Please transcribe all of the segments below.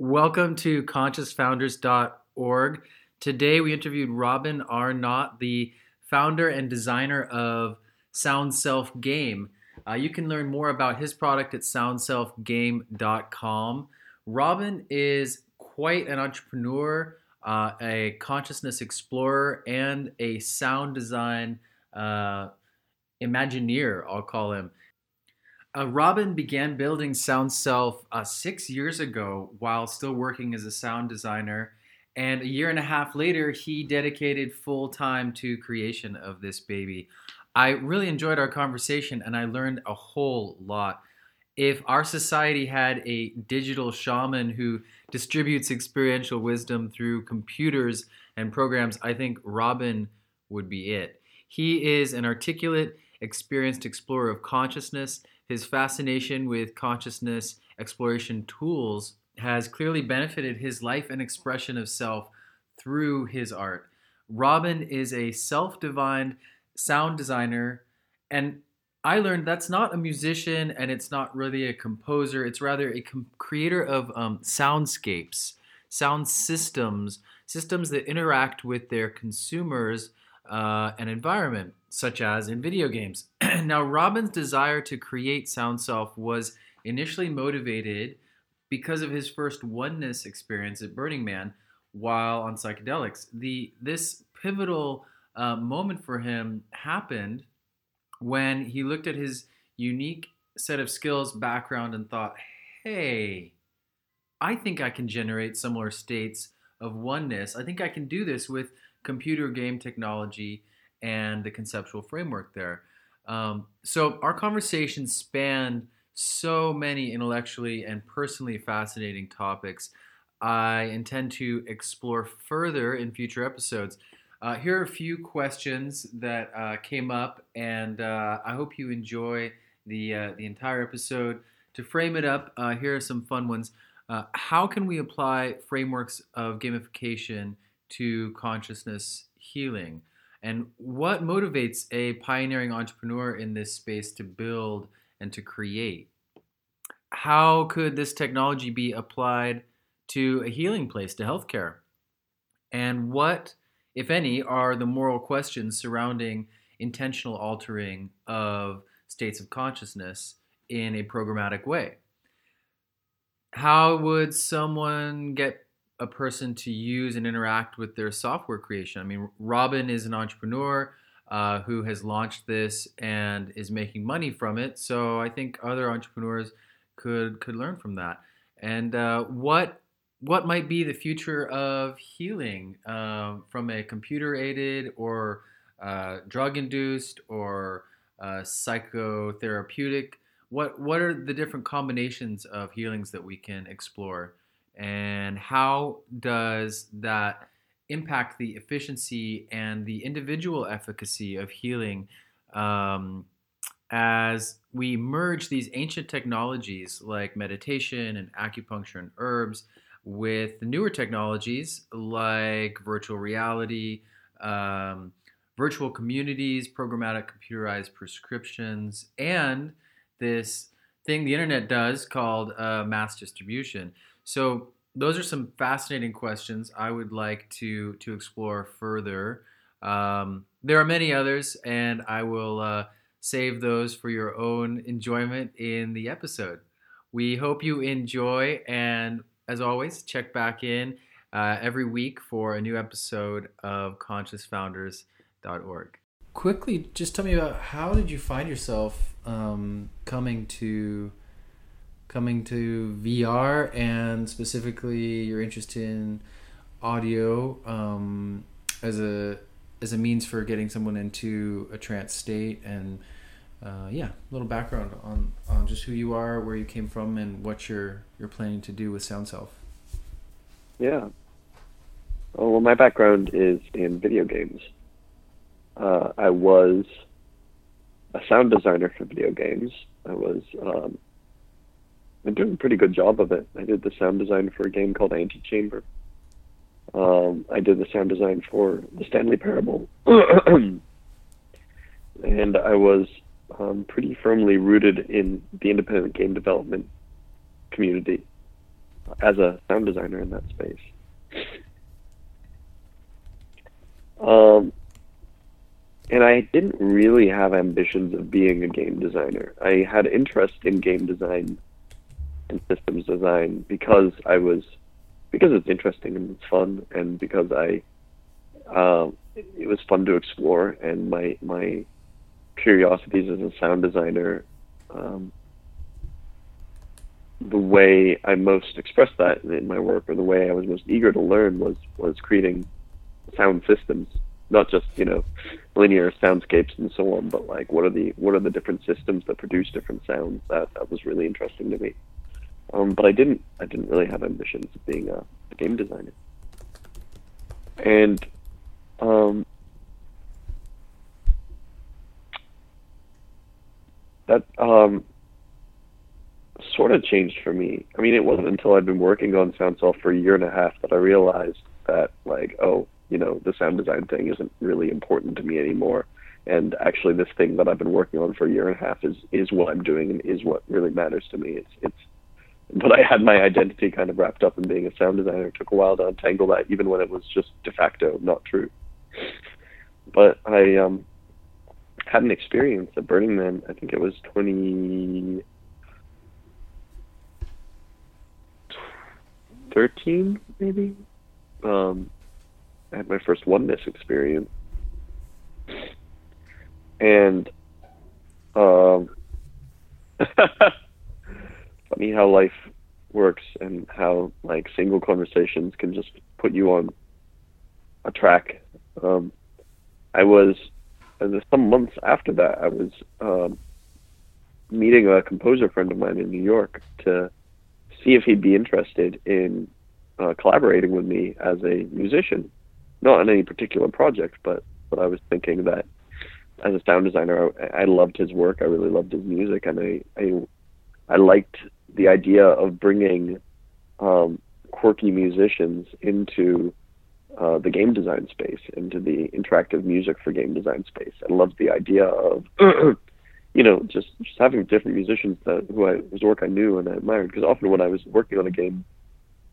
Welcome to consciousfounders.org. Today we interviewed Robin Arnott, the founder and designer of Sound Self Game. Uh, you can learn more about his product at soundselfgame.com. Robin is quite an entrepreneur, uh, a consciousness explorer, and a sound design uh, Imagineer, I'll call him. Uh, Robin began building Sound Self uh, six years ago while still working as a sound designer. And a year and a half later, he dedicated full time to creation of this baby. I really enjoyed our conversation and I learned a whole lot. If our society had a digital shaman who distributes experiential wisdom through computers and programs, I think Robin would be it. He is an articulate, experienced explorer of consciousness. His fascination with consciousness exploration tools has clearly benefited his life and expression of self through his art. Robin is a self divined sound designer, and I learned that's not a musician and it's not really a composer, it's rather a com- creator of um, soundscapes, sound systems, systems that interact with their consumers uh, an environment, such as in video games. now, Robin's desire to create Sound Self was initially motivated because of his first oneness experience at Burning Man while on psychedelics. The this pivotal uh, moment for him happened when he looked at his unique set of skills, background, and thought, "Hey, I think I can generate similar states of oneness. I think I can do this with." computer game technology and the conceptual framework there. Um, so our conversation spanned so many intellectually and personally fascinating topics. I intend to explore further in future episodes. Uh, here are a few questions that uh, came up, and uh, I hope you enjoy the uh, the entire episode. To frame it up, uh, here are some fun ones. Uh, how can we apply frameworks of gamification to consciousness healing. And what motivates a pioneering entrepreneur in this space to build and to create? How could this technology be applied to a healing place, to healthcare? And what, if any, are the moral questions surrounding intentional altering of states of consciousness in a programmatic way? How would someone get a person to use and interact with their software creation. I mean, Robin is an entrepreneur uh, who has launched this and is making money from it. So I think other entrepreneurs could could learn from that. And uh, what what might be the future of healing uh, from a computer aided or uh, drug induced or uh, psychotherapeutic? What what are the different combinations of healings that we can explore? And how does that impact the efficiency and the individual efficacy of healing um, as we merge these ancient technologies like meditation and acupuncture and herbs with newer technologies like virtual reality, um, virtual communities, programmatic computerized prescriptions, and this thing the internet does called uh, mass distribution. So those are some fascinating questions I would like to to explore further. Um, there are many others, and I will uh, save those for your own enjoyment in the episode. We hope you enjoy, and as always, check back in uh, every week for a new episode of ConsciousFounders.org. Quickly, just tell me about how did you find yourself um, coming to coming to VR and specifically your interest in audio um, as a as a means for getting someone into a trance state and uh, yeah, a little background on, on just who you are, where you came from, and what you're you're planning to do with Sound Self. Yeah. Oh, well, my background is in video games. Uh, I was a sound designer for video games. I was um, I'm doing a pretty good job of it. I did the sound design for a game called Antichamber. Um, I did the sound design for the Stanley Parable, and I was um, pretty firmly rooted in the independent game development community. as a sound designer in that space. Um, and I didn't really have ambitions of being a game designer. I had interest in game design and systems design because I was because it's interesting and it's fun, and because I um, it was fun to explore, and my my curiosities as a sound designer. Um, the way I most expressed that in my work, or the way I was most eager to learn, was was creating sound systems, not just you know linear soundscapes and so on, but like what are the what are the different systems that produce different sounds? That that was really interesting to me. Um, but I didn't I didn't really have ambitions of being a, game designer. And um, that um, sort of changed for me. I mean, it wasn't until I'd been working on SoundSelf for a year and a half that I realized that, like, oh, you know, the sound design thing isn't really important to me anymore. And actually, this thing that I've been working on for a year and a half is is what I'm doing and is what really matters to me. It's it's. But I had my identity kind of wrapped up in being a sound designer. It took a while to untangle that, even when it was just de facto not true. But I um, had an experience at Burning Man. I think it was 2013, maybe. Um, I had my first oneness experience, and um, funny how life works and how like single conversations can just put you on a track. Um, I was some months after that, I was um, meeting a composer friend of mine in New York to see if he'd be interested in uh, collaborating with me as a musician, not on any particular project, but but I was thinking that as a sound designer, I, I loved his work. I really loved his music, and I I, I liked the idea of bringing um, quirky musicians into uh, the game design space, into the interactive music for game design space. I loved the idea of, you know, just just having different musicians that who I whose work I knew and I admired. Because often when I was working on a game,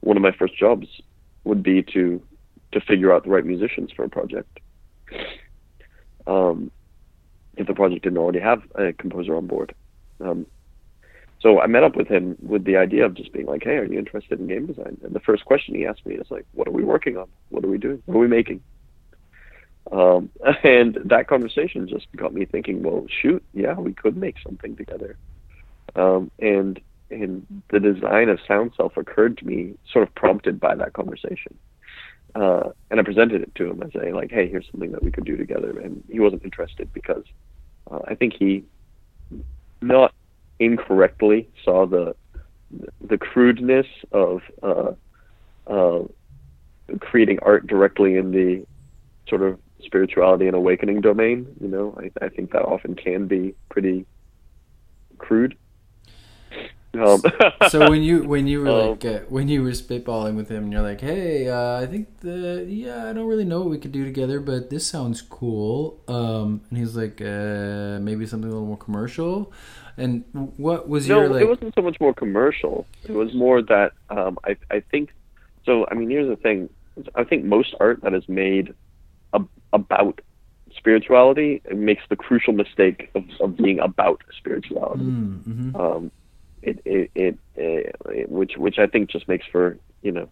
one of my first jobs would be to to figure out the right musicians for a project. Um, if the project didn't already have a composer on board. Um, so I met up with him with the idea of just being like, "Hey, are you interested in game design?" And the first question he asked me is like, "What are we working on? What are we doing? What are we making?" Um, and that conversation just got me thinking. Well, shoot, yeah, we could make something together. Um, and and the design of Sound Self occurred to me, sort of prompted by that conversation. Uh, and I presented it to him as a like, "Hey, here's something that we could do together." And he wasn't interested because uh, I think he not incorrectly saw the the crudeness of uh, uh, creating art directly in the sort of spirituality and awakening domain. You know, I, I think that often can be pretty crude. Um, so when you when you were um, like uh, when you were spitballing with him and you're like, hey, uh, I think the yeah, I don't really know what we could do together, but this sounds cool. Um, and he's like, uh, maybe something a little more commercial. And what was no, your like? it wasn't so much more commercial. It was more that um, I I think so. I mean, here's the thing. I think most art that is made ab- about spirituality it makes the crucial mistake of, of being about spirituality. Mm, mm-hmm. Um, it, it, it, it, which which I think just makes for you know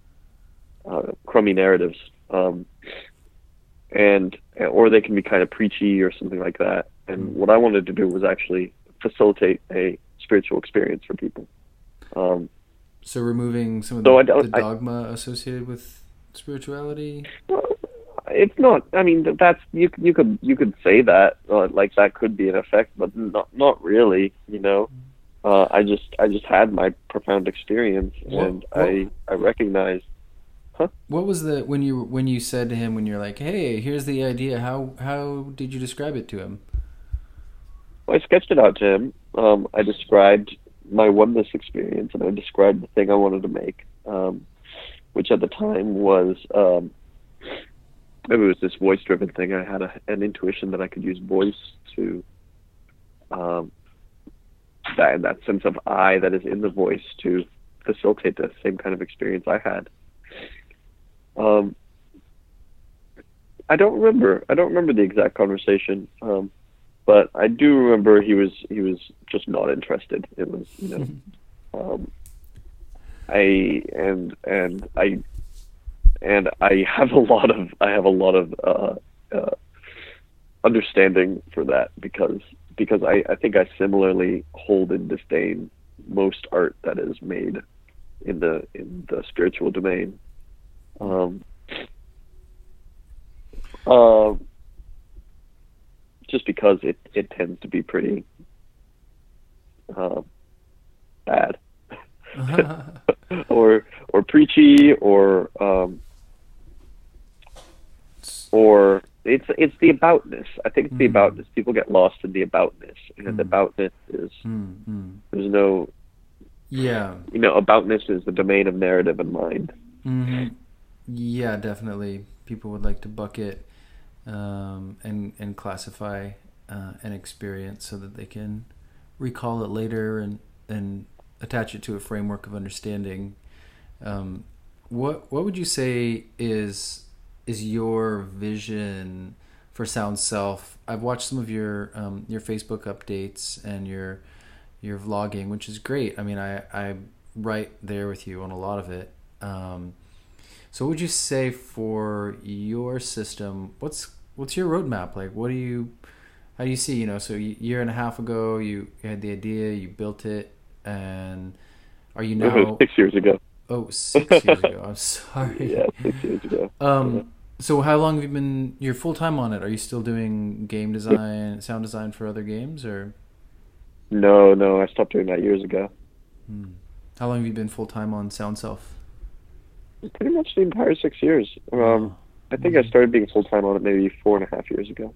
uh, crummy narratives. Um, and or they can be kind of preachy or something like that. And mm. what I wanted to do was actually facilitate a spiritual experience for people. Um, so removing some of the, so the dogma I, associated with spirituality. Well, it's not. I mean, that's you. You could you could say that uh, like that could be an effect, but not not really. You know, uh, I just I just had my profound experience, what, and what, I I recognized. Huh? What was the when you when you said to him when you're like, hey, here's the idea. How how did you describe it to him? I sketched it out to him. Um, I described my oneness experience, and I described the thing I wanted to make, um, which at the time was um, maybe it was this voice-driven thing. I had a, an intuition that I could use voice to um, that that sense of I that is in the voice to facilitate the same kind of experience I had. Um, I don't remember. I don't remember the exact conversation, um, but I do remember he was he was just not interested. It was you know, um, I and and I and I have a lot of I have a lot of uh, uh, understanding for that because because I, I think I similarly hold in disdain most art that is made in the in the spiritual domain. Um, uh, just because it, it tends to be pretty uh, bad, or or preachy, or um, or it's it's the aboutness. I think it's the Mm. aboutness. People get lost in the aboutness, and the Mm. aboutness is Mm-hmm. there's no Yeah. you know aboutness is the domain of narrative and mind. hmm Yeah, definitely. People would like to bucket um, and and classify uh, an experience so that they can recall it later and and attach it to a framework of understanding. Um, what what would you say is is your vision for Sound Self? I've watched some of your um, your Facebook updates and your your vlogging, which is great. I mean, I I'm right there with you on a lot of it. Um, so, what would you say for your system? What's what's your roadmap like? What do you how do you see? You know, so a year and a half ago, you, had the idea, you built it, and are you now? Six years ago. Oh, six years ago. I'm sorry. Yeah, six years ago. Um, so how long have you been? You're full time on it. Are you still doing game design, sound design for other games, or No, no, I stopped doing that years ago. hmm. how long have you been full time on Sound Self? Pretty much the entire six years. Um, I think I started being full time on it maybe four and a half years ago.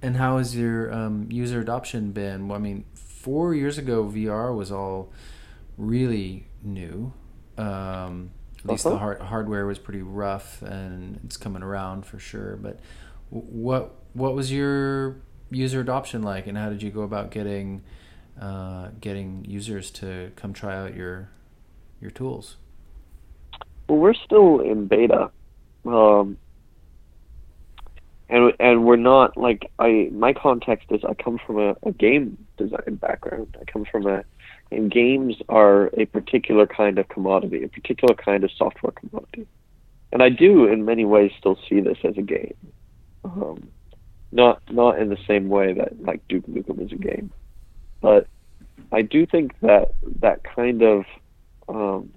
And how has your um, user adoption been? Well, I mean, four years ago, VR was all really new. Um, at least the Uh-huh. hard- hardware was pretty rough, and it's coming around for sure. But what what was your user adoption like, and how did you go about getting uh, getting users to come try out your your tools? Well, we're still in beta, um, and and we're not like I. My context is I come from a, a game design background. I come from a, and games are a particular kind of commodity, a particular kind of software commodity, and I do in many ways still see this as a game, um, not not in the same way that like Duke Nukem is a game, but I do think that that kind of um,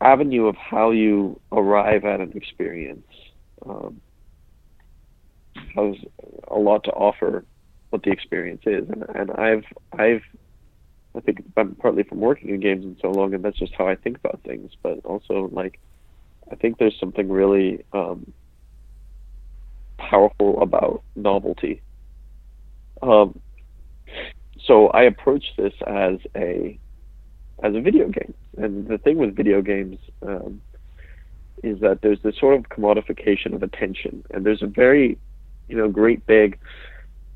avenue of how you arrive at an experience um, has a lot to offer what the experience is. And, and I've I've I think I'm partly from working in games and so long and that's just how I think about things. But also like I think there's something really um, powerful about novelty. Um, so I approach this as a as a video game. And the thing with video games um, is that there's this sort of commodification of attention, and there's a very, you know, great big.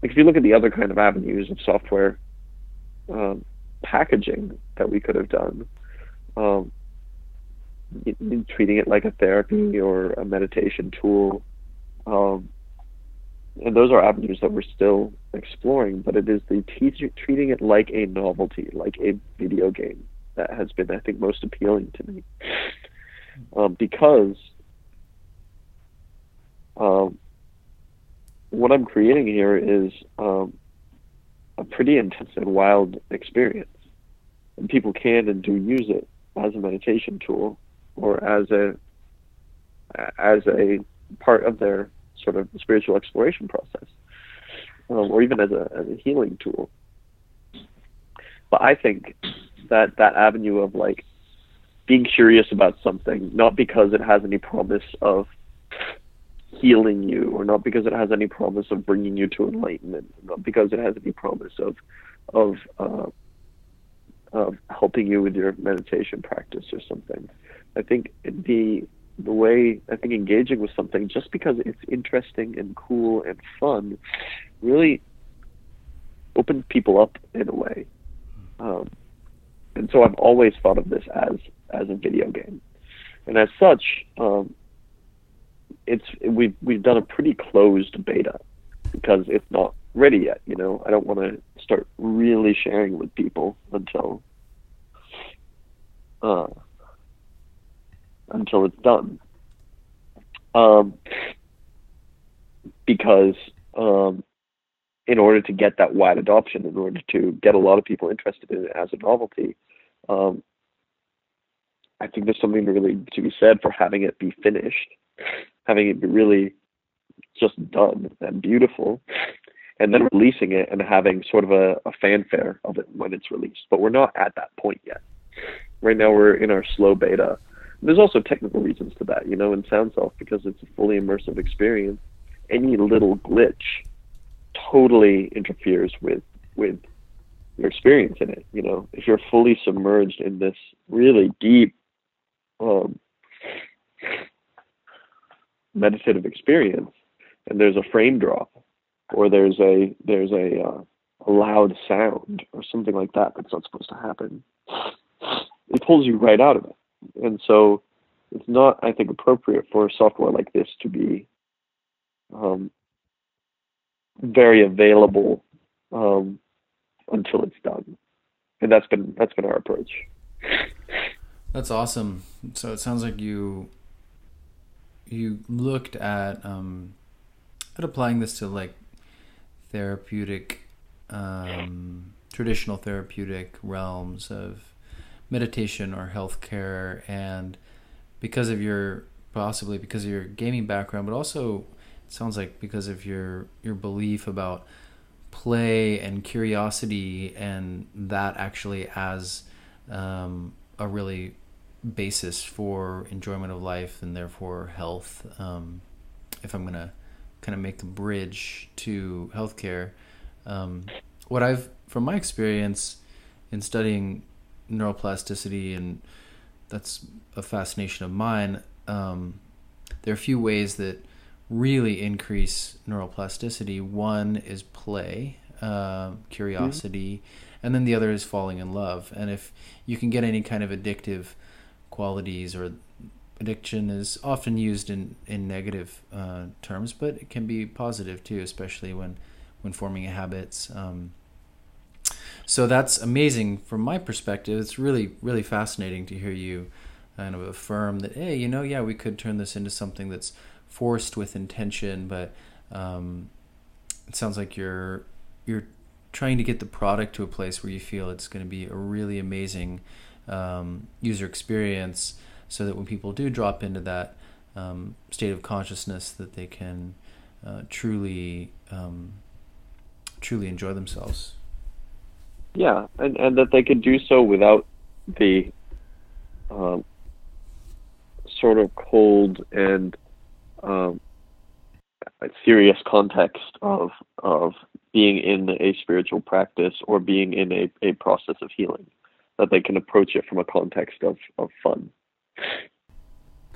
Like if you look at the other kind of avenues of software um, packaging that we could have done, um, treating it like a therapy or a meditation tool, um, and those are avenues that we're still exploring. But it is the treating it like a novelty, like a video game, that has been, I think, most appealing to me. Um, because um, what I'm creating here is um, a pretty intense and wild experience, and people can and do use it as a meditation tool or as a as a part of their sort of spiritual exploration process, um, or even as a as a healing tool. But I think that that avenue of like being curious about something, not because it has any promise of healing you, or not because it has any promise of bringing you to enlightenment, not because it has any promise of of uh, of helping you with your meditation practice or something. I think the the way I think engaging with something just because it's interesting and cool and fun really opens people up in a way. Um, and so I've always thought of this as as a video game, and as such, um, it's we've we've done a pretty closed beta because it's not ready yet. You know, I don't want to start really sharing with people until uh, until it's done. Um, because um, in order to get that wide adoption, in order to get a lot of people interested in it as a novelty, um, I think there's something really to be said for having it be finished, having it be really just done and beautiful, and then releasing it and having sort of a, a fanfare of it when it's released. But we're not at that point yet. Right now, we're in our slow beta. There's also technical reasons to that, you know, in SoundSelf because it's a fully immersive experience. Any little glitch totally interferes with with your experience in it. You know, if you're fully submerged in this really deep um, meditative experience, and there's a frame drop, or there's a there's a, uh, a loud sound or something like that that's not supposed to happen, it pulls you right out of it. And so, it's not, I think, appropriate for software like this to be um, very available um, until it's done. And that's been that's been our approach. That's awesome. So it sounds like you you looked at um, at applying this to like therapeutic, um, traditional therapeutic realms of meditation or healthcare, and because of your possibly because of your gaming background, but also sounds like because of your your belief about play and curiosity, and that actually as um, a really basis for enjoyment of life and therefore health. Um, if I'm gonna kind of make the bridge to healthcare, um, what I've from my experience in studying neuroplasticity and that's a fascination of mine. Um, there are a few ways that really increase neuroplasticity. One is play, uh, curiosity, mm-hmm. and then the other is falling in love. And if you can get any kind of addictive qualities or addiction is often used in in negative uh, terms, but it can be positive too, especially when when forming habits. Um, so that's amazing from my perspective. It's really really fascinating to hear you kind of affirm that hey, you know, yeah, we could turn this into something that's forced with intention, but um, it sounds like you're you're trying to get the product to a place where you feel it's going to be a really amazing um, user experience so that when people do drop into that um, state of consciousness that they can uh, truly um, truly enjoy themselves. Yeah and, and that they can do so without the um, sort of cold and um, serious context of of being in a spiritual practice or being in a, a process of healing that they can approach it from a context of, of fun.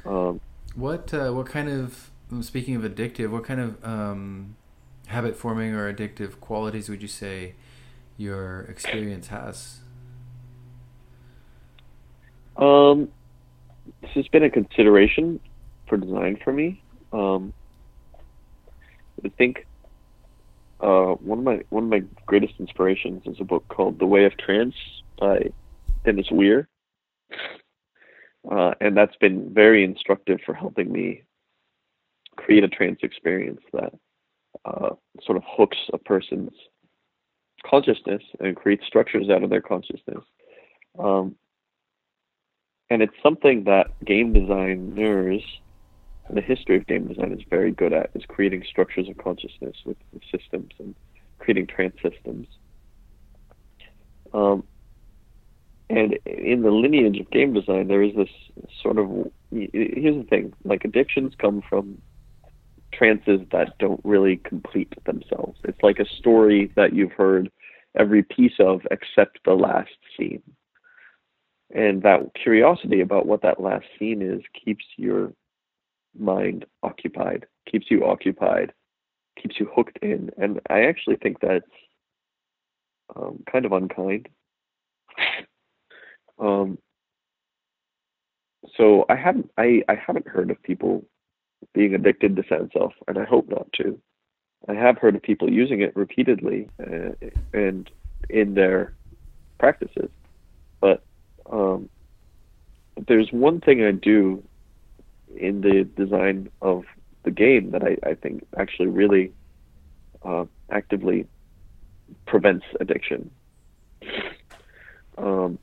Um, what uh, what kind of speaking of addictive, what kind of um, habit forming or addictive qualities would you say your experience has? Um, this has been a consideration for design for me. Um, I think uh, one of my one of my greatest inspirations is a book called The Way of Trance by Dennis Wier. Uh, and that's been very instructive for helping me create a trance experience that uh, sort of hooks a person's consciousness and creates structures out of their consciousness. Um, and it's something that game designers the history of game design is very good at is creating structures of consciousness with, systems and creating trance systems. Um, and in the lineage of game design, there is this sort of here's the thing: like addictions come from trances that don't really complete themselves. It's like a story that you've heard every piece of except the last scene. And that curiosity about what that last scene is keeps your mind occupied, keeps you occupied, keeps you hooked in. And I actually think that's um, kind of unkind Um, so I haven't I, I haven't heard of people being addicted to Sound Self, and I hope not to. I have heard of people using it repeatedly uh, and in their practices, but um, there's one thing I do in the design of the game that I, I think actually really uh, actively prevents addiction. Um,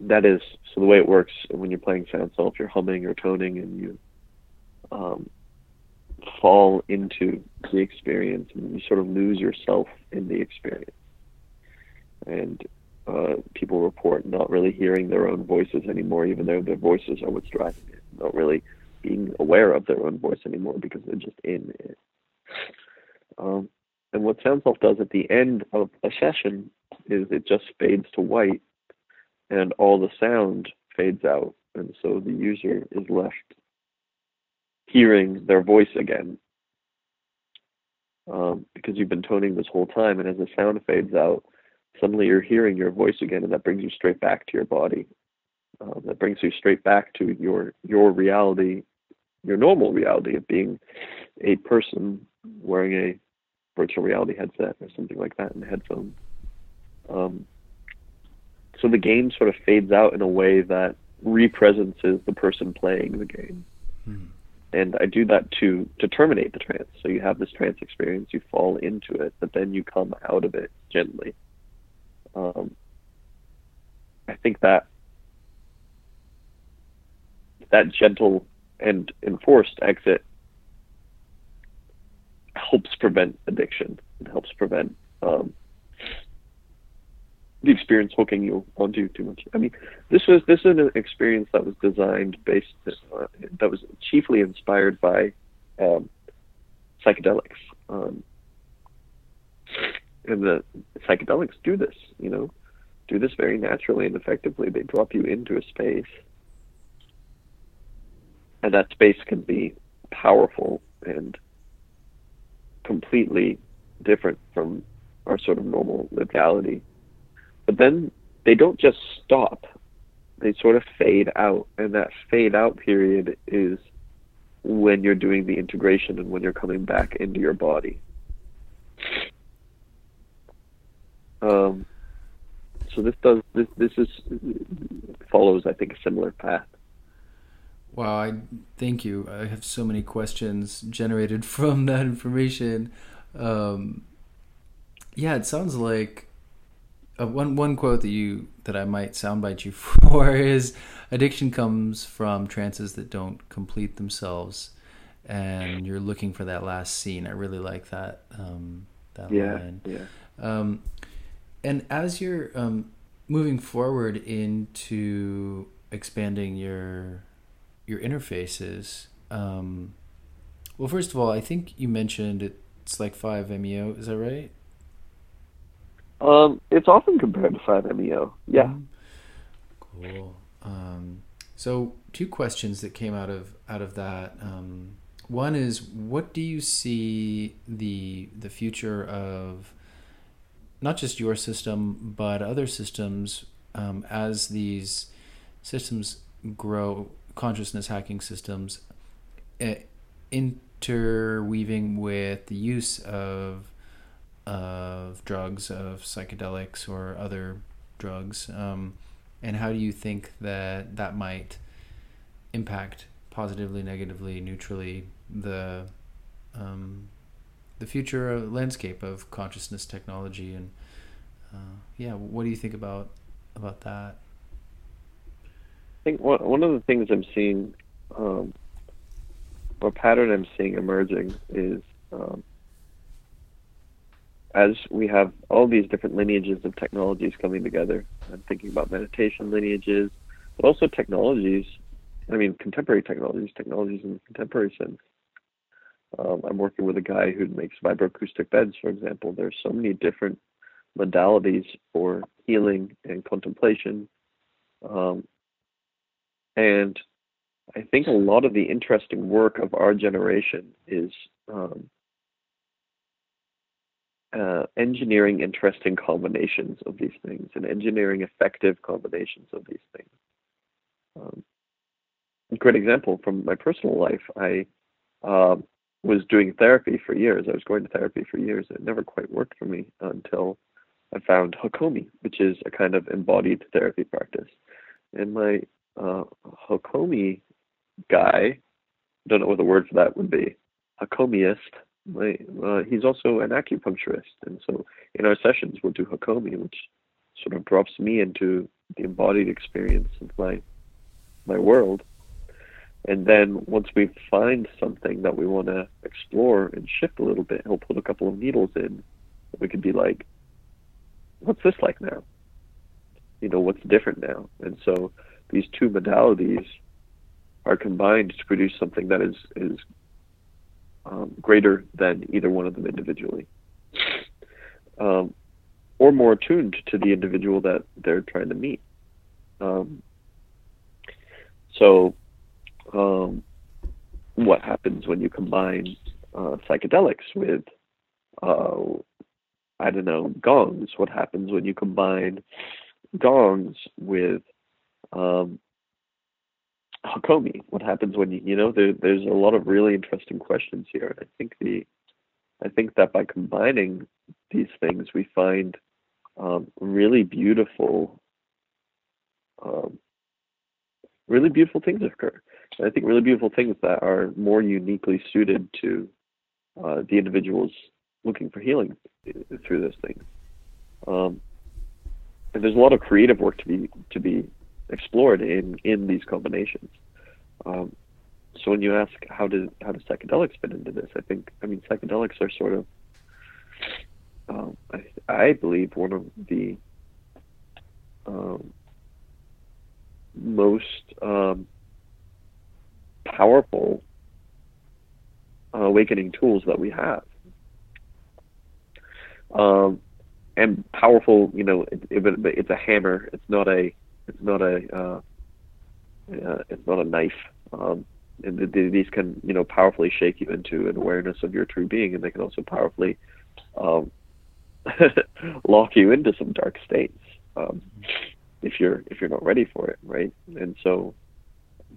that is so the way it works when you're playing sound self, you're humming or toning, and you um, fall into the experience, and you sort of lose yourself in the experience. And uh, people report not really hearing their own voices anymore, even though their voices are what's driving it. Not really being aware of their own voice anymore because they're just in it. Um, and what Sound Self does at the end of a session is it just fades to white and all the sound fades out. And so the user is left hearing their voice again. Um, because you've been toning this whole time, and as the sound fades out, suddenly you're hearing your voice again, and that brings you straight back to your body. Um, that brings you straight back to your your reality, your normal reality of being a person wearing a virtual reality headset or something like that in headphones. Um, so the game sort of fades out in a way that represences the person playing the game. Hmm. And I do that to to terminate the trance. So you have this trance experience, you fall into it, but then you come out of it gently. Um, I think that that gentle and enforced exit helps prevent addiction. It helps prevent um, the experience hooking you onto too much. I mean, this was this is an experience that was designed based uh, that was chiefly inspired by um, psychedelics, um, and the psychedelics do this. You know, do this very naturally and effectively. They drop you into a space, and that space can be powerful and completely different from our sort of normal reality but then they don't just stop, they sort of fade out. And that fade out period is when you're doing the integration and when you're coming back into your body. Um, so this does this this is follows I think a similar path. Wow, I thank you. I have so many questions generated from that information. Um, yeah, it sounds like uh, one one quote that you that I might soundbite you for is addiction comes from trances that don't complete themselves, and you're looking for that last scene. I really like that um, that yeah, line. Yeah. Um, and as you're um, moving forward into expanding your your interfaces, um, well, first of all, I think you mentioned it's like five MEO. Is that right? Um, it's often compared to 5MEO. Yeah. Mm-hmm. Cool. Um, so two questions that came out of out of that. Um, one is, what do you see the the future of not just your system but other systems um, as these systems grow, consciousness hacking systems, uh, interweaving with the use of of drugs, of psychedelics or other drugs, um, and how do you think that that might impact positively, negatively, neutrally the um, the future landscape of consciousness technology and uh, yeah, what do you think about about that? I think one one of the things I'm seeing, um, or pattern I'm seeing emerging is um, as we have all these different lineages of technologies coming together, I'm thinking about meditation lineages, but also technologies. I mean, contemporary technologies, technologies in the contemporary sense. Um, I'm working with a guy who makes vibroacoustic beds, for example. There's so many different modalities for healing and contemplation. Um, and I think a lot of the interesting work of our generation is um, uh, engineering interesting combinations of these things and engineering effective combinations of these things. Um, a great example from my personal life. I uh, was doing therapy for years. I was going to therapy for years. It never quite worked for me until I found Hakomi, which is a kind of embodied therapy practice. And my uh, Hakomi guy, don't know what the word for that would be, Hakomiist, my, uh, he's also an acupuncturist. And so in our sessions, we'll do Hakomi, which sort of drops me into the embodied experience of my my world. And then once we find something that we want to explore and shift a little bit, he'll put a couple of needles in. We could be like, what's this like now? You know, what's different now? And so these two modalities are combined to produce something that is is um, greater than either one of them individually, um, or more attuned to the individual that they're trying to meet. Um, so, um, what happens when you combine uh, psychedelics with, uh, I don't know, gongs? What happens when you combine gongs with um, Hakomi? What happens when you, you know, there, there's a lot of really interesting questions here. I think the, I think that by combining these things, we find um, really beautiful um, really beautiful things occur. I think really beautiful things that are more uniquely suited to uh, the individuals looking for healing through those things. Um, and there's a lot of creative work to be to be explored in in these combinations. Um, so when you ask how did how do psychedelics fit into this, I think I mean psychedelics are sort of um, I, I believe one of the um, most um, powerful uh, awakening tools that we have. Um, and powerful, you know, it, it, it's a hammer. It's not a, it's not a, uh, uh, it's not a knife. Um, and the, the, these can, you know, powerfully shake you into an awareness of your true being, and they can also powerfully um, lock you into some dark states. Um, if you're if you're not ready for it, right? And so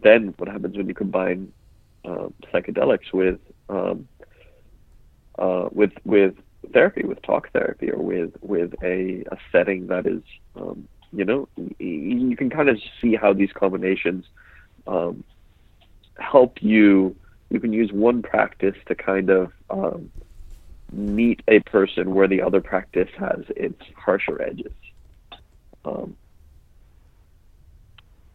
then what happens when you combine um, psychedelics with um, uh, with with therapy, with talk therapy, or with with a, a setting that is, um, you know, you can kind of see how these combinations um, help you. You can use one practice to kind of um, meet a person where the other practice has its harsher edges. Um,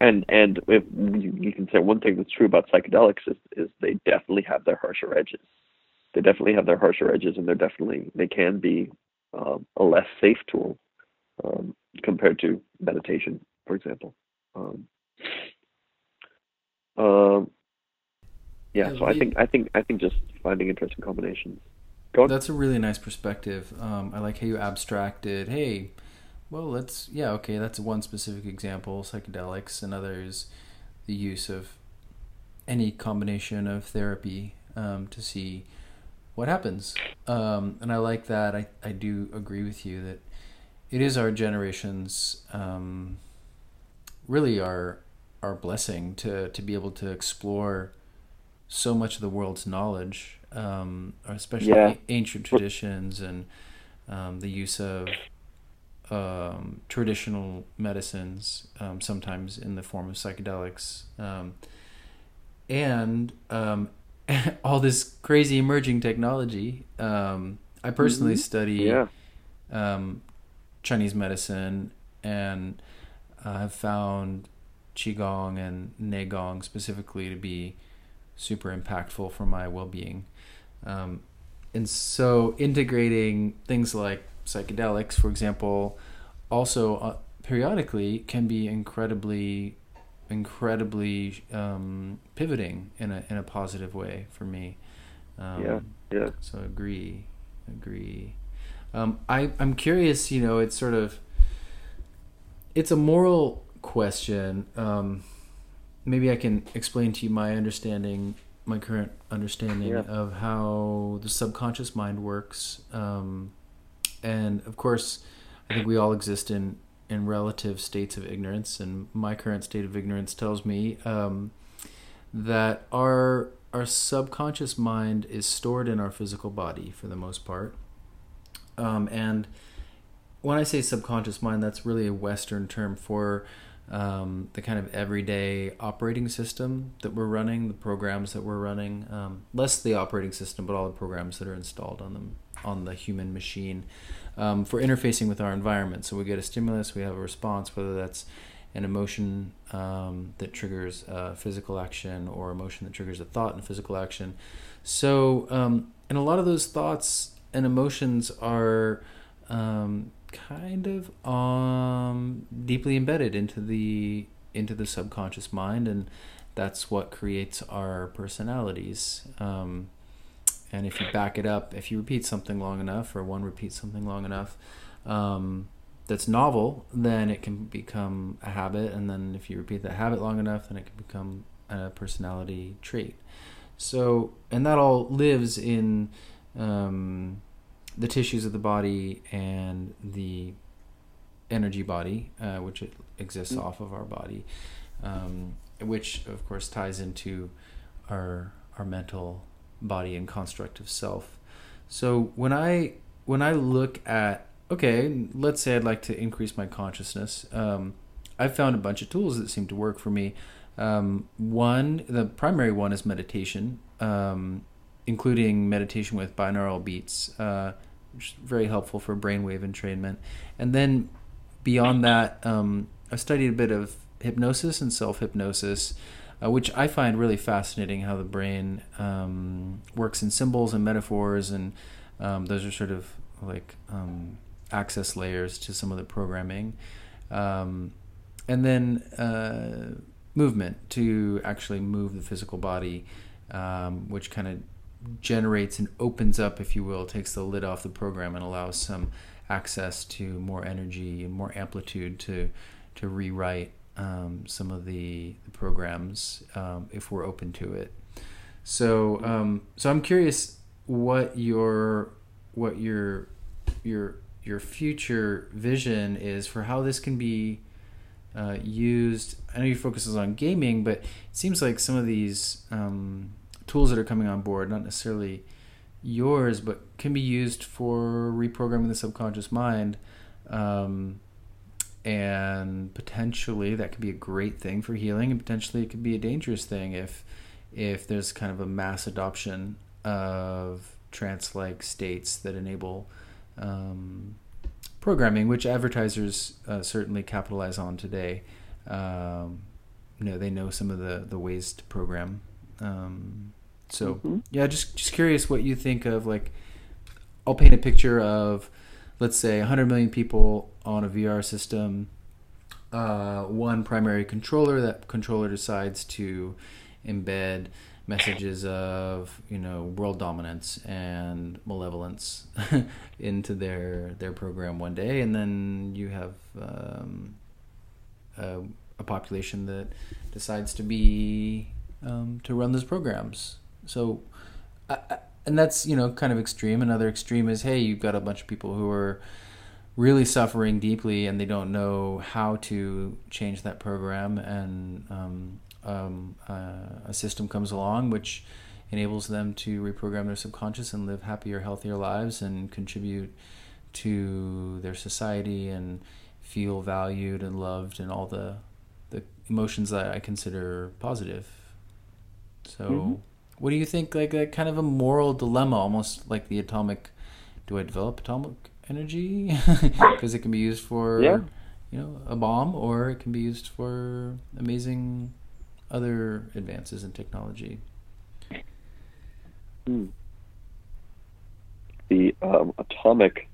and and if you, you can say one thing that's true about psychedelics is is they definitely have their harsher edges. They definitely have their harsher edges, and they're definitely they can be um, a less safe tool um, compared to meditation, for example. Um, um yeah, so I think I think I think just finding interesting combinations. That's a really nice perspective. Um, I like how you abstracted. Hey, well, let's yeah okay. That's one specific example. Psychedelics and others, the use of any combination of therapy um, to see what happens. Um, and I like that. I I do agree with you that it is our generation's um, really our our blessing to to be able to explore so much of the world's knowledge, um, especially yeah. ancient traditions and um, the use of um, traditional medicines, um, sometimes in the form of psychedelics, um, and um, all this crazy emerging technology. Um, I personally mm-hmm. study yeah. Um, Chinese medicine and I've found qigong and neigong specifically to be super impactful for my well-being. and so integrating things like psychedelics, for example, also uh, periodically can be incredibly, incredibly um, pivoting in a in a positive way for me. Um, yeah, yeah. So agree, agree. Um, I I'm curious. You know, it's sort of it's a moral question. Um, maybe I can explain to you my understanding, my current understanding yeah. of how the subconscious mind works. Um, and of course, I think we all exist in in relative states of ignorance, and my current state of ignorance tells me um, that our our subconscious mind is stored in our physical body for the most part, um, and when I say subconscious mind, that's really a Western term for um, the kind of everyday operating system that we're running, the programs that we're running, um, less the operating system, but all the programs that are installed on them on the human machine um, for interfacing with our environment. So we get a stimulus, we have a response, whether that's an emotion um, that triggers physical action or emotion that triggers a thought and physical action. So, um, and a lot of those thoughts and emotions are um, kind of um, deeply embedded into the into the subconscious mind, and that's what creates our personalities. And if you back it up, if you repeat something long enough, or one repeats something long enough, um, that's novel, then it can become a habit, and then if you repeat that habit long enough, then it can become a personality trait. So, and that all lives in um, the tissues of the body and the energy body, uh, which exists mm-hmm. off of our body, um, which of course ties into our our mental body and construct of self. So when I when I look at okay, let's say I'd like to increase my consciousness, um, I've found a bunch of tools that seem to work for me. Um, one, the primary one is meditation, um, including meditation with binaural beats. Uh, which is very helpful for brainwave entrainment. And then beyond that, um, I studied a bit of hypnosis and self hypnosis, uh, which I find really fascinating how the brain um, works in symbols and metaphors, and um, those are sort of like um, access layers to some of the programming. Um, and then uh, movement to actually move the physical body, um, which kind of generates and opens up, if you will, takes the lid off the program and allows some access to more energy and more amplitude to to rewrite um, some of the, the programs um, if we're open to it. So um, so I'm curious what your what your your your future vision is for how this can be uh, used. I know your focus is on gaming, but it seems like some of these um, tools that are coming on board, not necessarily yours, but can be used for reprogramming the subconscious mind. Um, and potentially that could be a great thing for healing, and potentially it could be a dangerous thing if if there's kind of a mass adoption of trance-like states that enable um, programming, which advertisers uh, certainly capitalize on today. Um, you know, they know some of the the ways to program. Um, so mm-hmm. yeah, just just curious what you think of like. I'll paint a picture of, let's say, 100 million people on a VR system. Uh, one primary controller. That controller decides to embed messages of you know world dominance and malevolence into their their program one day, and then you have um, a, a, population that decides to be um, to run those programs so, and that's you know kind of extreme. Another extreme is hey, you've got a bunch of people who are really suffering deeply and they don't know how to change that program, and um, um, uh, a system comes along which enables them to reprogram their subconscious and live happier, healthier lives and contribute to their society and feel valued and loved and all the the emotions that I consider positive. So mm-hmm. What do you think? Like a kind of a moral dilemma, almost like the atomic. Do I develop atomic energy because it can be used for, yeah. you know, a bomb, or it can be used for amazing other advances in technology. Hmm. The um, atomic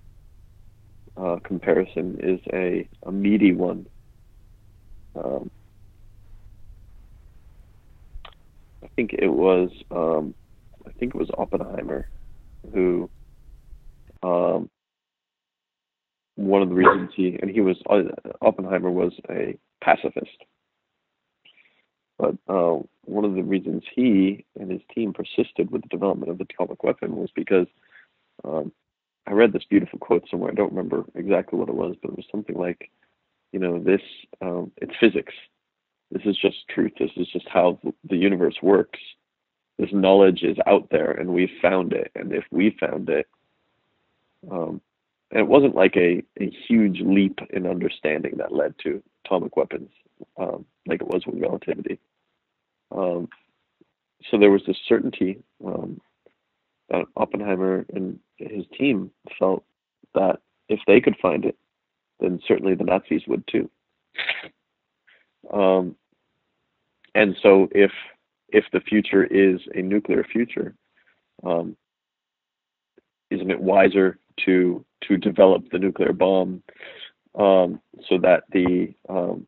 uh, comparison is a, a meaty one. Um, I think it was um, I think it was Oppenheimer who um, one of the reasons he and he was uh, Oppenheimer was a pacifist, but uh, one of the reasons he and his team persisted with the development of the atomic weapon was because um, I read this beautiful quote somewhere. I don't remember exactly what it was, but it was something like, you know, this um, it's physics. This is just truth. This is just how the universe works. This knowledge is out there, and we've found it. And if we found it, um, and it wasn't like a, a huge leap in understanding that led to atomic weapons, um, like it was with relativity. Um, so there was this certainty um, that Oppenheimer and his team felt that if they could find it, then certainly the Nazis would too. Um, and so if if the future is a nuclear future, um, isn't it wiser to to develop the nuclear bomb um, so that the um,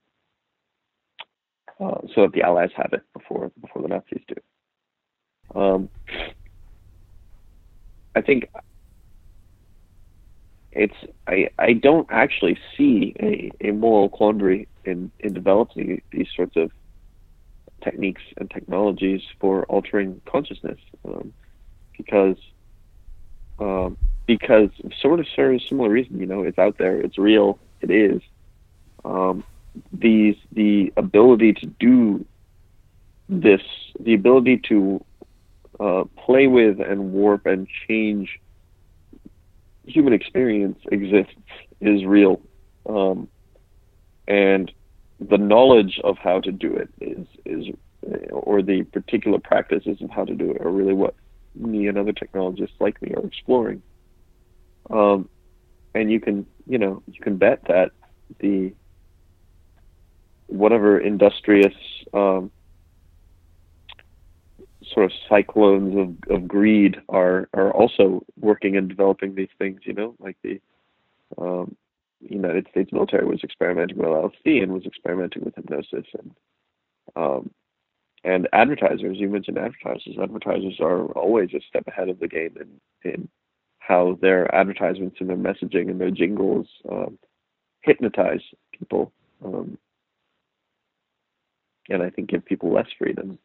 uh, so that the Allies have it before before the Nazis do. Um, I think it's I I don't actually see a, a moral quandary in in developing these sorts of techniques and technologies for altering consciousness um, because um, because sort of for similar reason you know it's out there it's real it is. Um, these the ability to do this the ability to uh, play with and warp and change human experience exists is real. Um, and the knowledge of how to do it is is or the particular practices of how to do it are really what me and other technologists like me are exploring um, and you can you know you can bet that the whatever industrious um, sort of cyclones of, of greed are are also working and developing these things. You know, like the um, United States military was experimenting with LSD and was experimenting with hypnosis and um, and advertisers. You mentioned advertisers. Advertisers are always a step ahead of the game in in how their advertisements and their messaging and their jingles um, hypnotize people. Um, and I think give people less freedom.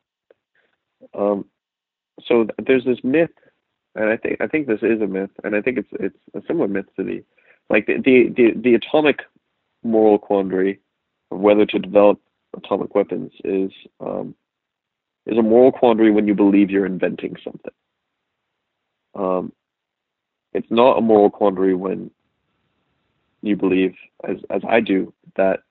Um, so th- there's this myth, and I think I think this is a myth, and I think it's it's a similar myth to the like the the the, the atomic moral quandary of whether to develop atomic weapons is um, is a moral quandary when you believe you're inventing something. Um, it's not a moral quandary when you believe, as as I do, that,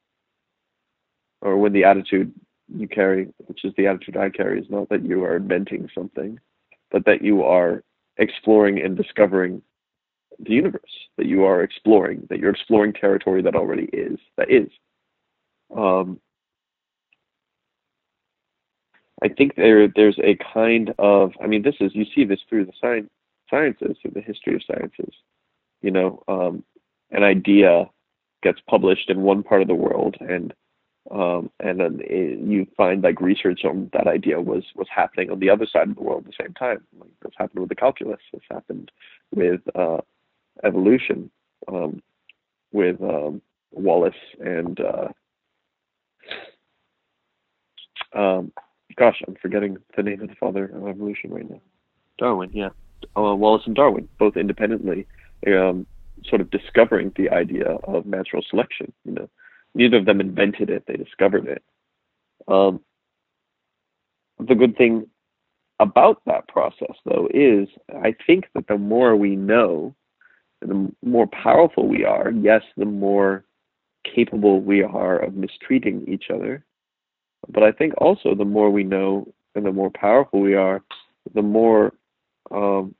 or when the attitude you carry, which is the attitude I carry, is not that you are inventing something, but that you are exploring and discovering the universe, that you are exploring, that you're exploring territory that already is, that is. Um, I think there there's a kind of I mean this is you see this through the science sciences through the history of sciences. You know, um, an idea gets published in one part of the world and um, and then it, you find like research on that idea was was happening on the other side of the world at the same time. Like this happened with the calculus. This happened with uh, evolution, um, with um, Wallace and uh, um, gosh, I'm forgetting the name of the father of evolution right now. Darwin, yeah, uh, Wallace and Darwin, both independently, um, sort of discovering the idea of natural selection. You know neither of them invented it; they discovered it. Um, the good thing about that process, though, is I think that the more we know, the more powerful we are. Yes, the more capable we are of mistreating each other. But I think also the more we know and the more powerful we are, the more um,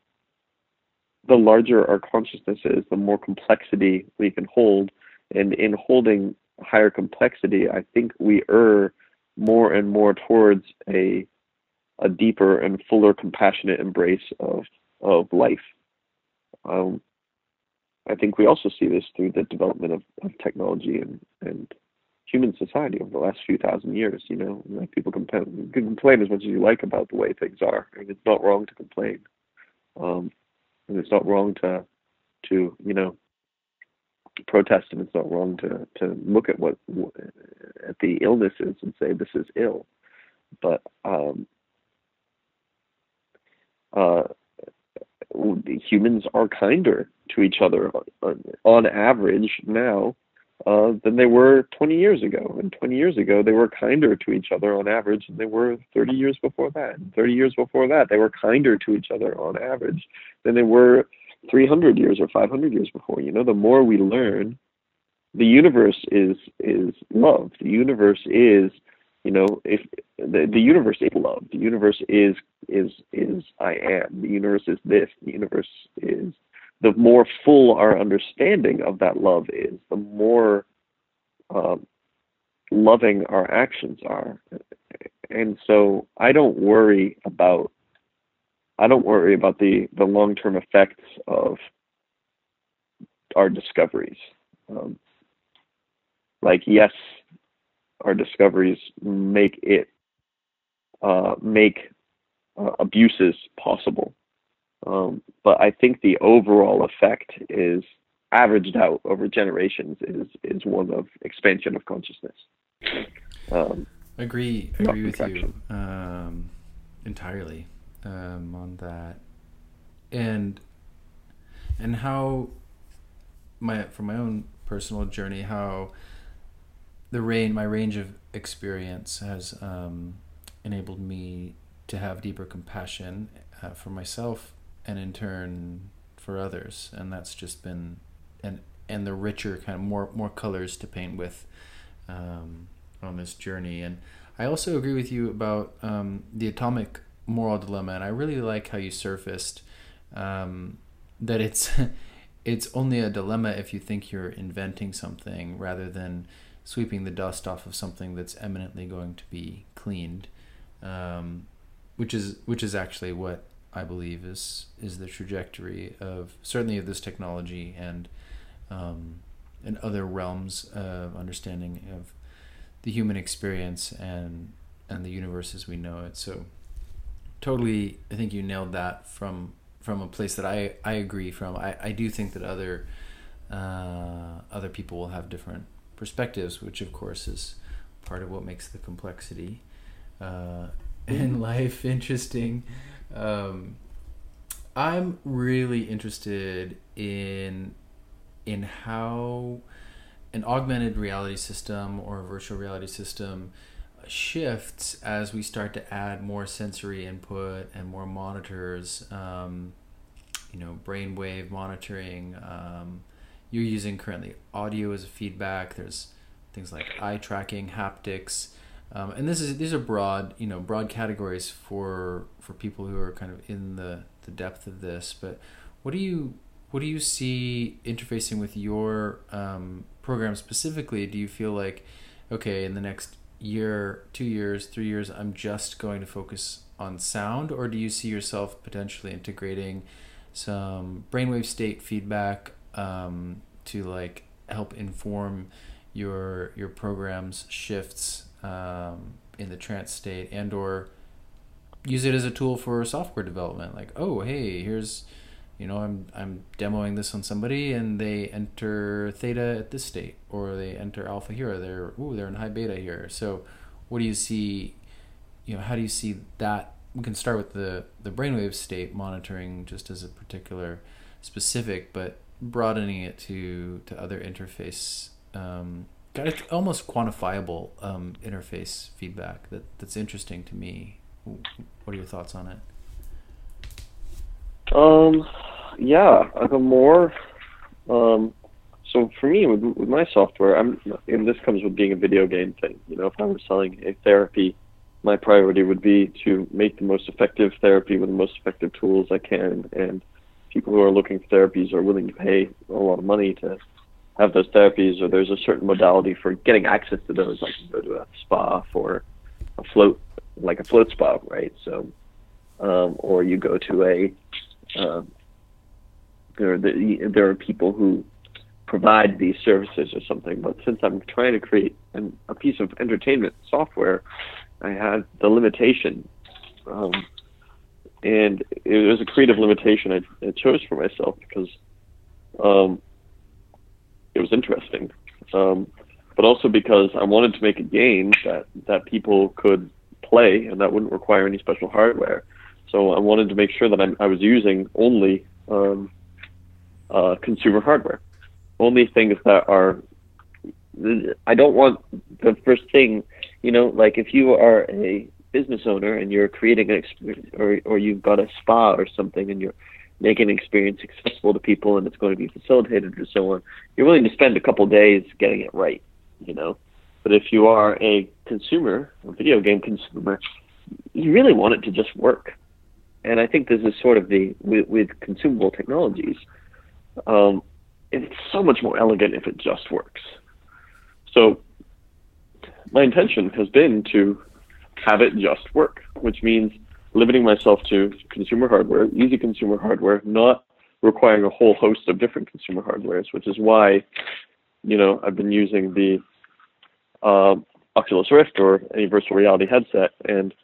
the larger our consciousness is, the more complexity we can hold. And in holding higher complexity, I think we err more and more towards a a deeper and fuller compassionate embrace of of life. Um, I think we also see this through the development of, of technology and, and human society over the last few thousand years. You know, like people can complain as much as you like about the way things are, and it's not wrong to complain. Um, and it's not wrong to to you know protest and it's not wrong to to look at what at the illnesses and say this is ill but um uh humans are kinder to each other on, average now uh, than they were 20 years ago. And 20 years ago, they were kinder to each other on average than they were 30 years before that. And 30 years before that, they were kinder to each other on average than they were 300 years or 500 years before. You know, the more we learn, the universe is is love. The universe is, you know, if the, the universe is love. The universe is is is I am. The universe is this. The universe is the more full our understanding of that love is, the more um, loving our actions are. And so I don't worry about I don't worry about the, the long term effects of our discoveries. Um, like yes, our discoveries make it uh, make uh, abuses possible. Um, but I think the overall effect is averaged out over generations is is one of expansion of consciousness. Um, agree, agree with you um, entirely um, on that, and and how my from my own personal journey how the range my range of experience has um, enabled me to have deeper compassion uh, for myself and in turn for others. And that's just been and and the richer kind of more more colors to paint with um, on this journey. And I also agree with you about um, the atomic moral dilemma. And I really like how you surfaced um, that it's it's only a dilemma if you think you're inventing something rather than sweeping the dust off of something that's eminently going to be cleaned um, which is which is actually what I believe is is the trajectory of certainly of this technology and um, and other realms of understanding of the human experience and and the universe as we know it. So totally, I think you nailed that from from a place that I I agree from. I I do think that other uh, other people will have different perspectives, which of course is part of what makes the complexity uh, in life interesting. Um, I'm really interested in in how an augmented reality system or a virtual reality system shifts as we start to add more sensory input and more monitors. Um, you know, brainwave monitoring. Um, you're using currently audio as a feedback. There's things like eye tracking, haptics. Um, and this is these are broad, you know, broad categories for for people who are kind of in the, the depth of this. But what do you what do you see interfacing with your um, program specifically? Do you feel like, okay, in the next year, two years, three years, I'm just going to focus on sound, or do you see yourself potentially integrating some brainwave state feedback um, to like help inform your your program's shifts um, in the trance state and or use it as a tool for software development. Like oh hey here's you know i'm i'm demoing this on somebody and they enter theta at this state or they enter alpha here or they're ooh they're in high beta here. So what do you see you know how do you see that? We can start with the the brainwave state monitoring just as a particular specific but broadening it to to other interface um, got almost quantifiable um, interface feedback that that's interesting to me. What are your thoughts on it? Um, yeah, the more, um, so for me with, with my software, I'm, and this comes with being a video game thing. You know, if I were selling a therapy, my priority would be to make the most effective therapy with the most effective tools I can, and people who are looking for therapies are willing to pay a lot of money to have those therapies, or there's a certain modality for getting access to those, like go to a spa for a float, like a float spa, right? So, um, or you go to a, uh, there, the, there are people who provide these services or something. But since I'm trying to create an, a piece of entertainment software, I had the limitation, um, and it was a creative limitation I, I chose for myself because um, it was interesting, um, but also because I wanted to make a game that that people could play and that wouldn't require any special hardware. So I wanted to make sure that I'm, I was using only um, uh, consumer hardware. Only things that are. I don't want the first thing, you know, like if you are a business owner and you're creating an experience, or or you've got a spa or something, and you're making an experience accessible to people, and it's going to be facilitated or so on. You're willing to spend a couple days getting it right, you know. But if you are a consumer, a video game consumer, you really want it to just work. And I think this is sort of the with, with consumable technologies. Um, it's so much more elegant if it just works. So my intention has been to have it just work, which means limiting myself to consumer hardware, easy consumer hardware, not requiring a whole host of different consumer hardwares, which is why, you know, I've been using the um, Oculus Rift or any virtual reality headset, and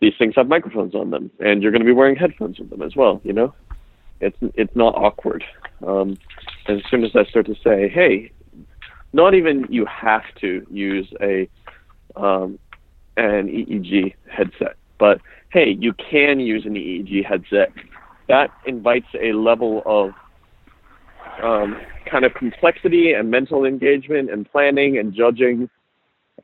these things have microphones on them, and you're going to be wearing headphones with them as well. You know, it's it's not awkward. Um, as soon as I start to say, hey, not even you have to use a um, an EEG headset, but hey, you can use an EEG headset. That invites a level of um, kind of complexity and mental engagement and planning and judging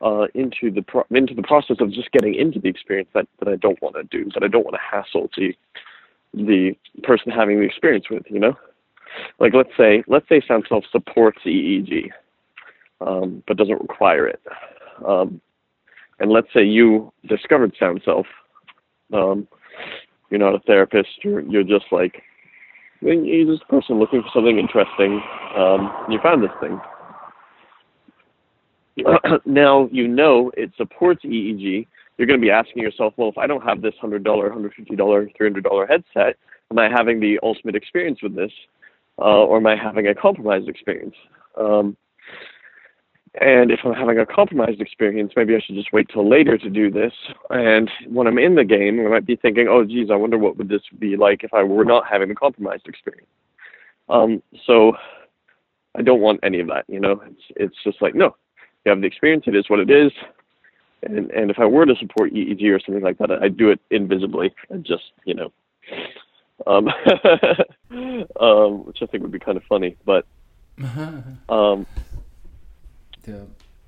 uh, into the pro- into the process of just getting into the experience that, that I don't want to do, that I don't want to hassle the the person having the experience with, you know. Like let's say let's say SoundSelf supports EEG, um, but doesn't require it. Um, and let's say you discovered SoundSelf. Um, you're not a therapist. You're you're just like you're just a person looking for something interesting. Um, you found this thing now you know it supports EEG. You're going to be asking yourself, well, if I don't have this $100, $150, $300 headset, am I having the ultimate experience with this? Uh, or am I having a compromised experience? Um, and if I'm having a compromised experience, maybe I should just wait till later to do this. And when I'm in the game, I might be thinking, oh, geez, I wonder what would this be like if I were not having a compromised experience. Um, so I don't want any of that. You know, it's it's just like no, you have the experience. It is what it is. And and if I were to support EEG or something like that, I'd do it invisibly and just you know, um, um, which I think would be kind of funny. But um, yeah,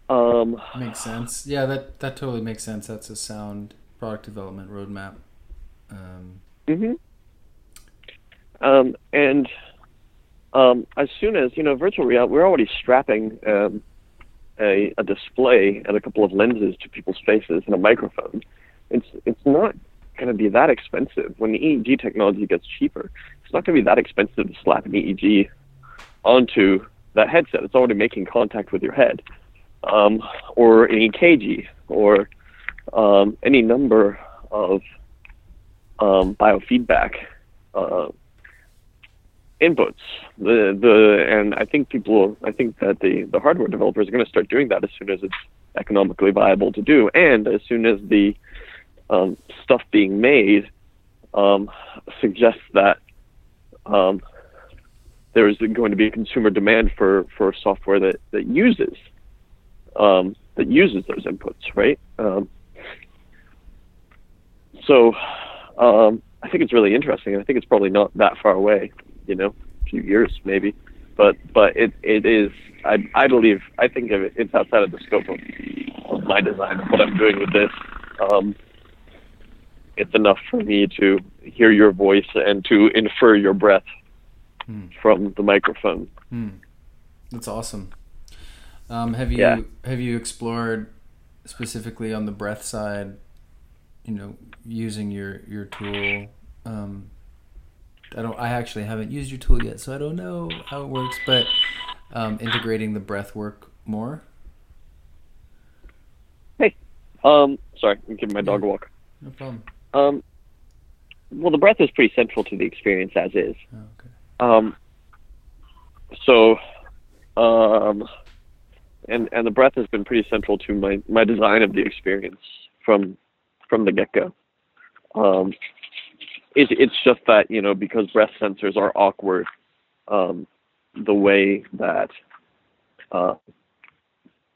um, makes sense. Yeah, that that totally makes sense. That's a sound product development roadmap. Um, hmm Um, and um, as soon as you know virtual reality, we're already strapping um, a, a display and a couple of lenses to people's faces and a microphone, it's it's not going to be that expensive. When the EEG technology gets cheaper, it's not going to be that expensive to slap an EEG onto that headset. It's already making contact with your head, um, or an EKG, or um, any number of um, biofeedback uh, inputs. The the and I think people I think that the the hardware developers are going to start doing that as soon as it's economically viable to do, and as soon as the um, stuff being made um, suggests that um, there is going to be consumer demand for for software that that uses um, that uses those inputs, right? Um, so um, I think it's really interesting. and I think it's probably not that far away you know, a few years maybe. But but it it is I I believe I think it, it's outside of the scope of, of my design of what I'm doing with this. Um, it's enough for me to hear your voice and to infer your breath hmm. from the microphone. Hmm. That's awesome. Um, have you yeah. have you explored specifically on the breath side? You know, using your your tool um, I don't. I actually haven't used your tool yet, so I don't know how it works. But um, integrating the breath work more. Hey, um, sorry, I'm giving my dog a walk. No problem. Um, well, the breath is pretty central to the experience as is. Oh, okay. Um, so, um, and and the breath has been pretty central to my my design of the experience from from the get go. Um, it, it's just that you know because breath sensors are awkward, um, the way that uh,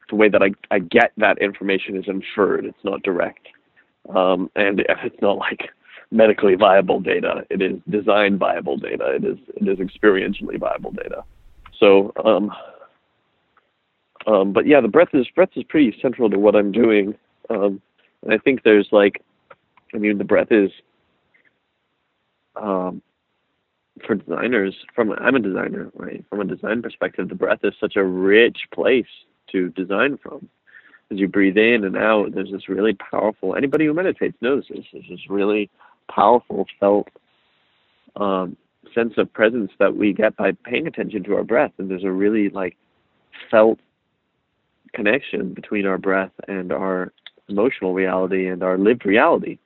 the way that I, I get that information is inferred. It's not direct, um, and it's not like medically viable data. It is design viable data. It is it is experientially viable data. So, um, um, but yeah, the breath is breath is pretty central to what I'm doing. Um, and I think there's like, I mean, the breath is um, for designers. From I'm a designer, right? From a design perspective, the breath is such a rich place to design from. As you breathe in and out, there's this really powerful. Anybody who meditates knows this. There's this really powerful felt um, sense of presence that we get by paying attention to our breath, and there's a really like felt connection between our breath and our emotional reality and our lived reality,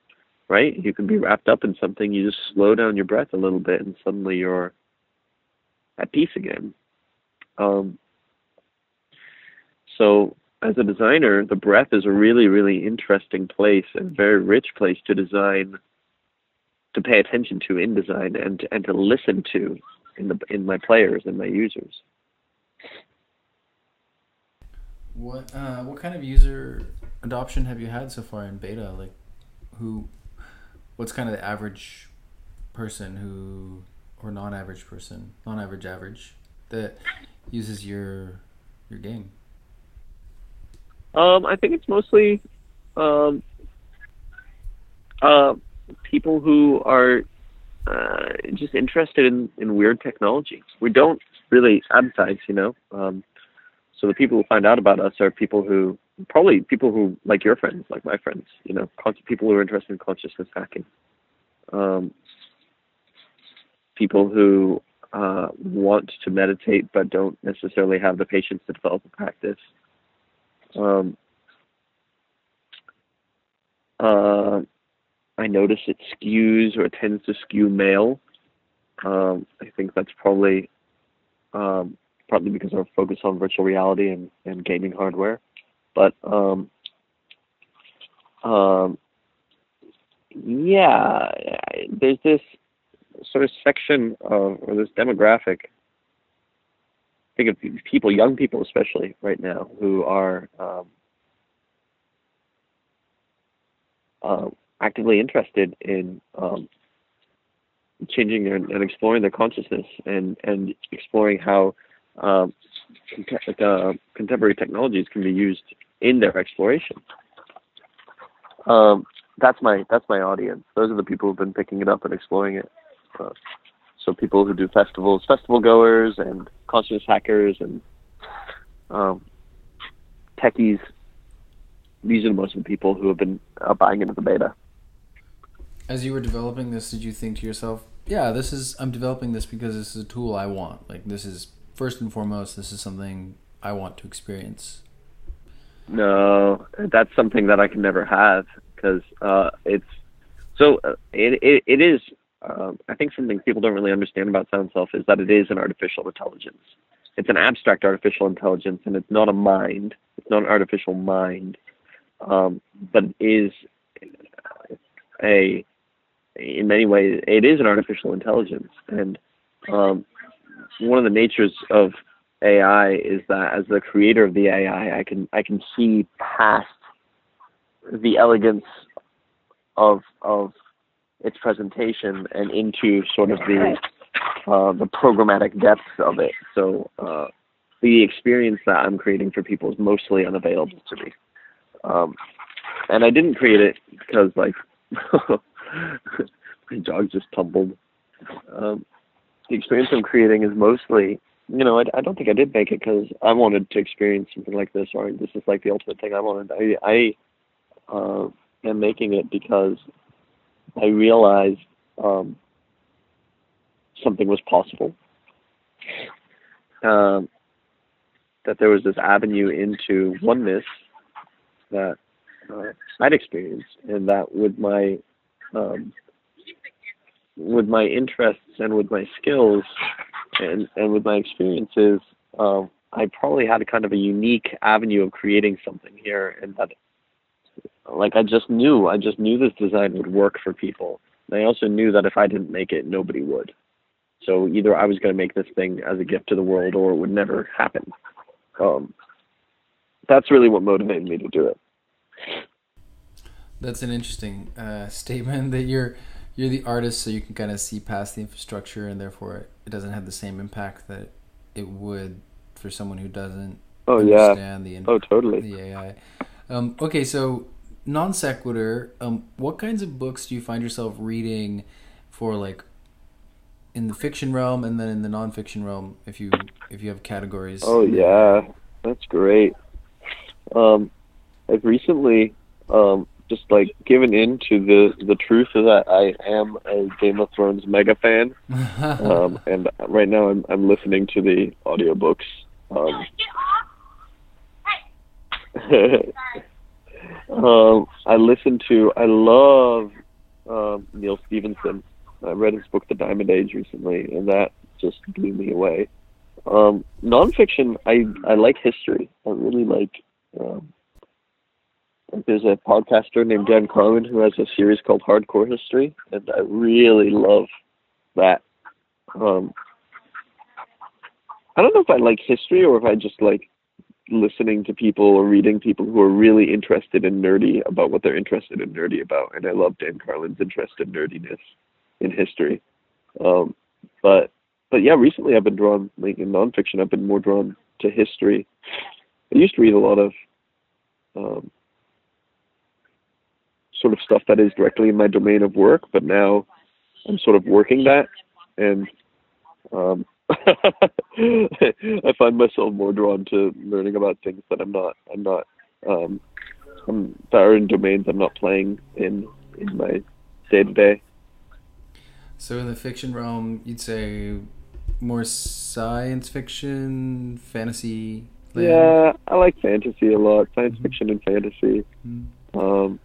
right? You can be wrapped up in something, you just slow down your breath a little bit, and suddenly you're at peace again. Um, so, as a designer, the breath is a really, really interesting place and very rich place to design, to pay attention to in design, and and to listen to in the in my players and my users. What uh, what kind of user adoption have you had so far in beta? Like, who, what's kind of the average person who, or non-average person, non-average average that uses your your game? Um, I think it's mostly um, uh, people who are uh, just interested in, in weird technology. We don't really advertise, you know. Um, so the people who find out about us are people who probably people who like your friends, like my friends, you know, con- people who are interested in consciousness hacking. Um, people who uh, want to meditate but don't necessarily have the patience to develop a practice. Um, uh, I notice it skews or tends to skew male. Um, I think that's probably um, partly because of our focus on virtual reality and, and gaming hardware. But um, um, yeah, there's this sort of section of or this demographic. I Think of people, young people especially right now, who are um, uh, actively interested in um, changing their, and exploring their consciousness and and exploring how um, uh, contemporary technologies can be used in their exploration. Um, that's my that's my audience. Those are the people who've been picking it up and exploring it. Uh, so people who do festivals, festival goers, and consciousness hackers, and um, techies. These are most of the people who have been uh, buying into the beta. As you were developing this, did you think to yourself, "Yeah, this is I'm developing this because this is a tool I want. Like this is first and foremost, this is something I want to experience." No, that's something that I can never have because uh, it's so uh, it, it it is. Um, I think something people don't really understand about SoundSelf is that it is an artificial intelligence. It's an abstract artificial intelligence, and it's not a mind. It's not an artificial mind, um, but is a in many ways it is an artificial intelligence and um, one of the natures of AI is that as the creator of the AI, I can I can see past the elegance of of its presentation and into sort of the uh, the programmatic depths of it. So uh, the experience that I'm creating for people is mostly unavailable to me. Um, and I didn't create it because like my dog just tumbled. Um, the experience I'm creating is mostly, you know, I, I don't think I did make it because I wanted to experience something like this, or this is like the ultimate thing I wanted. I, I uh, am making it because I realized um, something was possible. Um, that there was this avenue into oneness that uh, I'd experienced, and that with my um, with my interests and with my skills and and with my experiences, um, I probably had a kind of a unique avenue of creating something here, and that like I just knew I just knew this design would work for people. And I also knew that if I didn't make it, nobody would. So either I was going to make this thing as a gift to the world, or it would never happen. Um, that's really what motivated me to do it. That's an interesting uh, statement that you're you're the artist, so you can kind of see past the infrastructure, and therefore it doesn't have the same impact that it would for someone who doesn't Oh yeah. understand the Oh totally. the AI. Um, okay, so non sequitur. Um, what kinds of books do you find yourself reading for like in the fiction realm and then in the nonfiction realm? If you if you have categories. Oh yeah, that's great. Um, I've recently um, just like given in to the the truth that I am a Game of Thrones mega fan, um, and right now I'm I'm listening to the audiobooks. Um, um, I listen to I love um, Neal Stephenson. I read his book The Diamond Age recently, and that just blew me away. Um, nonfiction, I I like history. I really like. Um, there's a podcaster named Dan Carlin who has a series called Hardcore History, and I really love that. Um, I don't know if I like history or if I just like listening to people or reading people who are really interested in nerdy about what they're interested in nerdy about. And I love Dan Carlin's interest in nerdiness in history. Um, but but yeah, recently I've been drawn like in nonfiction. I've been more drawn to history. I used to read a lot of um, sort of stuff that is directly in my domain of work, but now I'm sort of working that, and um, I find myself more drawn to learning about things that I'm not I'm not um, I'm, that are in domains I'm not playing in in my day to day. So in the fiction realm, you'd say more science fiction, fantasy. Land? Yeah, I like fantasy a lot. Science Mhm. fiction and fantasy. Mm. Um,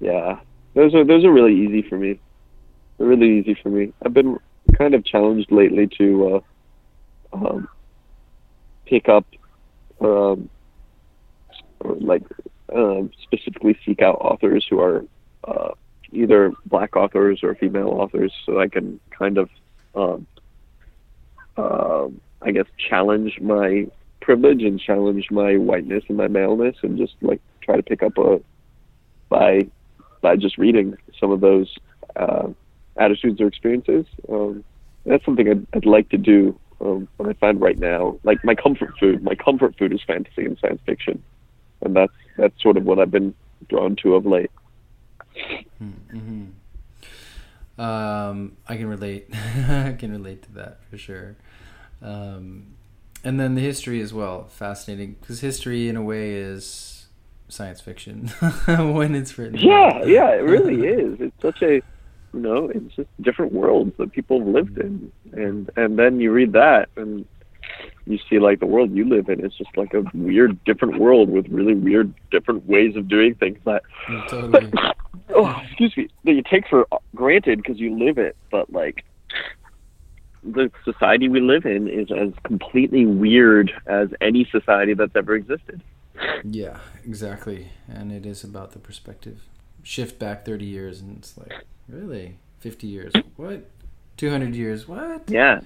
yeah, those are those are really easy for me. They're really easy for me. I've been kind of challenged lately to uh, um, pick up, um, or like um, specifically seek out authors who are uh, either black authors or female authors, so I can kind of, um, um I guess, challenge my privilege and challenge my whiteness and my maleness, and just like try to pick up a by by just reading some of those uh, attitudes or experiences. Um, that's something I'd, I'd like to do. Um, but I find right now, like my comfort food, my comfort food is fantasy and science fiction, and that's that's sort of what I've been drawn to of late. Mm-hmm. Um, I can relate. I can relate to that for sure. Um, and then the history as well, fascinating because history in a way is science fiction when it's written. Yeah, yeah, it really is. It's such a, you know, it's just different worlds that people have lived in, and and then you read that and you see like the world you live in is just like a weird different world with really weird different ways of doing things that totally. oh excuse me that you take for granted because you live it but like the society we live in is as completely weird as any society that's ever existed Yeah, exactly. And it is about the perspective. Shift back 30 years and it's like, really? 50 years? What? 200 years? What? yeah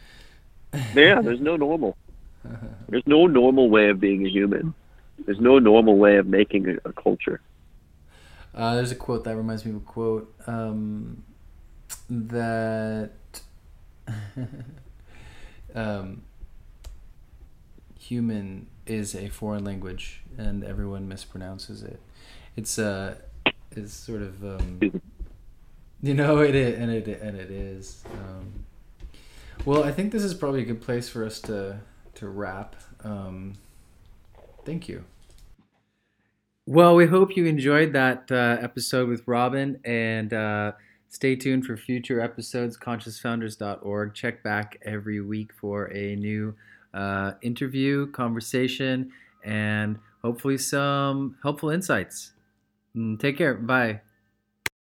yeah there's no normal there's no normal way of being a human there's no normal way of making a, a culture Uh, there's a quote that reminds me of a quote um, that um, human is a foreign language and everyone mispronounces it. It's uh, it's sort of um, you know it is, and it and it is. Um, well, I think this is probably a good place for us to to wrap. Um, thank you. Well, we hope you enjoyed that uh, episode with Robin, and uh, stay tuned for future episodes. ConsciousFounders.org. Check back every week for a new uh, interview, conversation, and hopefully some helpful insights. Mm, Take care. Bye.